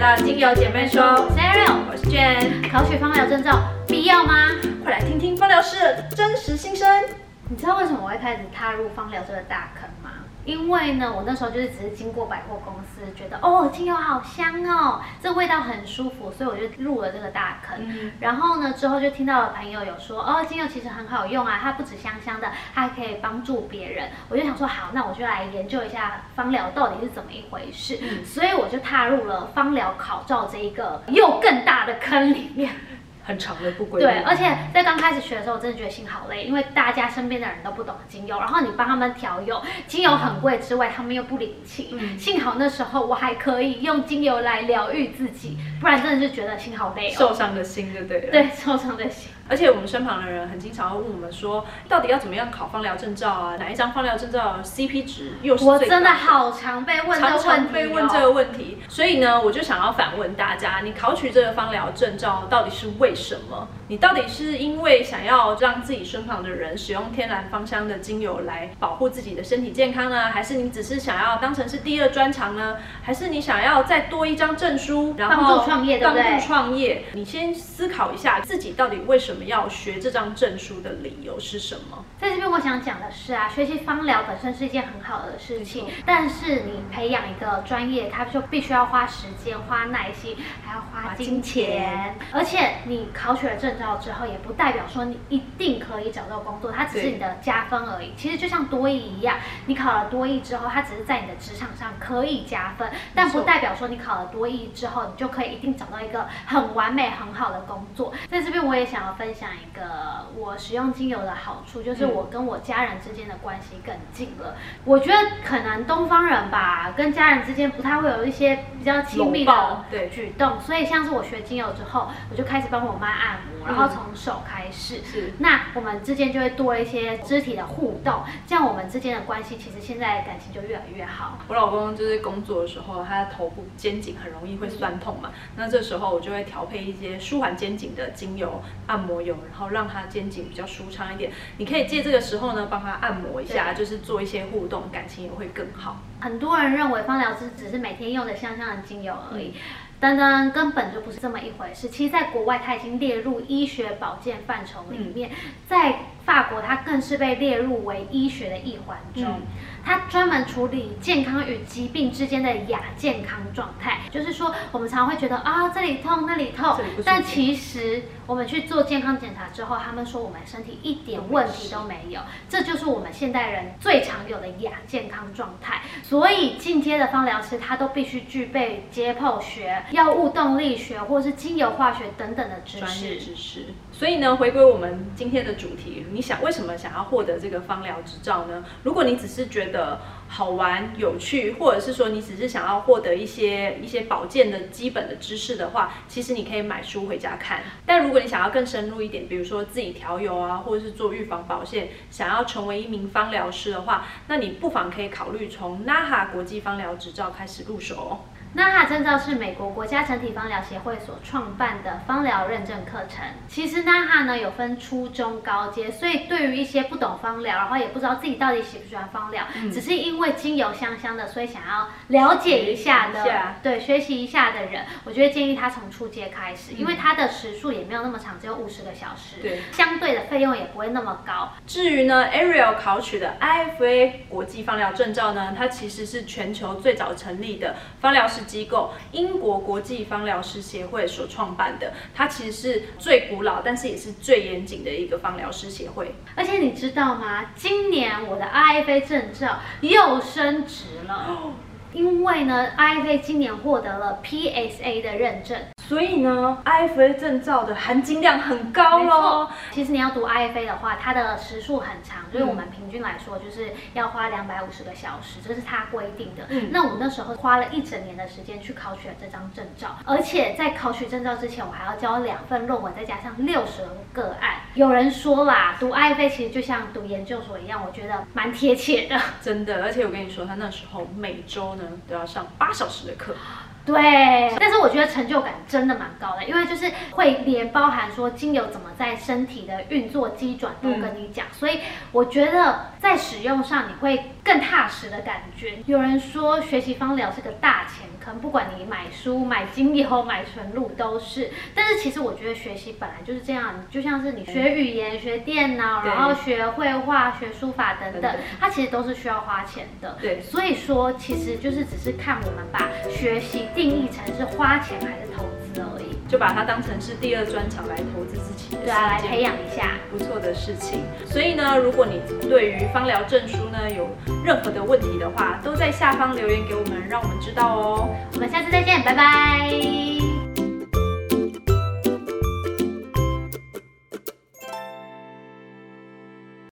到精油姐妹说，我是 Ariel，我是娟，考取芳疗证照必要吗？快来听听芳疗师的真实心声。你知道为什么我会开始踏入芳疗这个大坑吗？因为呢，我那时候就是只是经过百货公司，觉得哦，精油好香哦，这味道很舒服，所以我就入了这个大坑。嗯然后呢，之后就听到了朋友有说，哦，精油其实很好用啊，它不止香香的，它还可以帮助别人。我就想说，好，那我就来研究一下芳疗到底是怎么一回事。嗯所以我就踏入了芳疗考照这一个又更大的坑里面。很长的不规律。对，而且在刚开始学的时候，我真的觉得心好累，因为大家身边的人都不懂精油，然后你帮他们调油，精油很贵之外，他们又不领情。嗯幸好那时候我还可以用精油来疗愈自己，不然真的是觉得心好累哦。受伤的心就对了。对，受伤的心。而且我们身旁的人很经常会问我们说，到底要怎么样考放疗证照啊？哪一张放疗证照 CP 值又是最高我真的好常被问这常个问题、哦，常被问这个问题，所以呢，我就想要反问大家：你考取这个放疗证照到底是为什么？你到底是因为想要让自己身旁的人使用天然芳香的精油来保护自己的身体健康呢？还是你只是想要当成是第二专长呢？还是你想要再多一张证书，然后帮助创业帮助创业，你先思考一下自己到底为什么要学这张证书的理由是什么？在这边我想讲的是啊，学习芳疗本身是一件很好的事情，但是你培养一个专业，它就必须要花时间、花耐心，还要花金钱。而且你考取了证照之后，也不代表说你一定可以找到工作，它只是你的加分而已。其实就像多益一样，你考了多益之后，它只是在你的职场上可以加分，但不代表说你考了多益之后，你就可以一定找到一个很完美、很好的工作。在这边我也想要分享一个我使用精油的好处，就是嗯我跟我家人之间的关系更近了。我觉得可能东方人吧，跟家人之间不太会有一些比较亲密的举动，所以像是我学精油之后，我就开始帮我妈按摩，然后从手开始。是那我们之间就会多一些肢体的互动，这样我们之间的关系其实现在感情就越来越好。我老公就是工作的时候，他的头部肩颈很容易会酸痛嘛，那这时候我就会调配一些舒缓肩颈的精油、按摩油，然后让他肩颈比较舒畅一点。你可以借这个时候呢，帮他按摩一下，就是做一些互动，感情也会更好。很多人认为芳疗师只是每天用的香香的精油而已，噔噔，根本就不是这么一回事。其实，在国外它已经列入医学保健范畴里面，在法国它更是被列入为医学的一环中。嗯它专门处理健康与疾病之间的亚健康状态，就是说我们常会觉得啊这里痛那里痛但其实我们去做健康检查之后，他们说我们身体一点问题都没有，这就是我们现代人最常有的亚健康状态。所以进阶的方疗师他都必须具备解剖学、药物动力学或是精油化学等等的知专业识。知识。所以呢，回归我们今天的主题，你想为什么想要获得这个芳疗执照呢？如果你只是觉得好玩、有趣，或者是说你只是想要获得一些一些保健的基本的知识的话，其实你可以买书回家看。但如果你想要更深入一点，比如说自己调油啊，或者是做预防保健，想要成为一名芳疗师的话，那你不妨可以考虑从 NAHA 国际芳疗执照开始入手哦。那它证照是美国国家整体芳疗协会所创办的芳疗认证课程。其实 NAHA 呢有分初中高阶，所以对于一些不懂芳疗，然后也不知道自己到底喜不喜欢芳疗，嗯。只是因为精油香香的，所以想要了解一下的，对，学习一下的人，我觉得建议他从初阶开始，嗯。因为它的时数也没有那么长，只有五十个小时，对，相对的费用也不会那么高。至于呢，Ariel 考取的 IFA 国际芳疗证照呢，它其实是全球最早成立的芳疗师机构——英国国际芳疗师协会所创办的。它其实是最古老，但是也是最严谨的一个芳疗师协会。而且你知道吗？今年我的 IFA 证照又升职了，因为呢，IFA 今年获得了 PSA 的认证。所以呢，IFA 证照的含金量很高没喽。，其实你要读 IFA 的话，它的时数很长，所以我们平均来说就是要花两百五十个小时，这是它规定的。嗯那我那时候花了一整年的时间去考取了这张证照，而且在考取证照之前，我还要交两份论文，再加上六十个个案。有人说啦，读 IFA 其实就像读研究所一样，我觉得蛮贴切的。真的，而且我跟你说，他那时候每周呢都要上八小时的课，对，但是我觉得成就感真的蛮高的，因为就是会连包含说精油怎么在身体的运作机转都跟你讲，所以我觉得在使用上你会更踏实的感觉。有人说学习芳疗是个大钱坑，不管你买书、买精油、买纯露都是。但是其实我觉得学习本来就是这样，就像是你学语言、学电脑，然后学绘画、学书法等等，它其实都是需要花钱的。对，所以说其实就是只是看我们把学习定义成是花钱还是投资就把它当成是第二专场来投资自己的对啊，来培养一下，不错的事情。所以呢，如果你对于芳疗证书呢有任何的问题的话，都在下方留言给我们，让我们知道哦。我们下次再见，拜拜。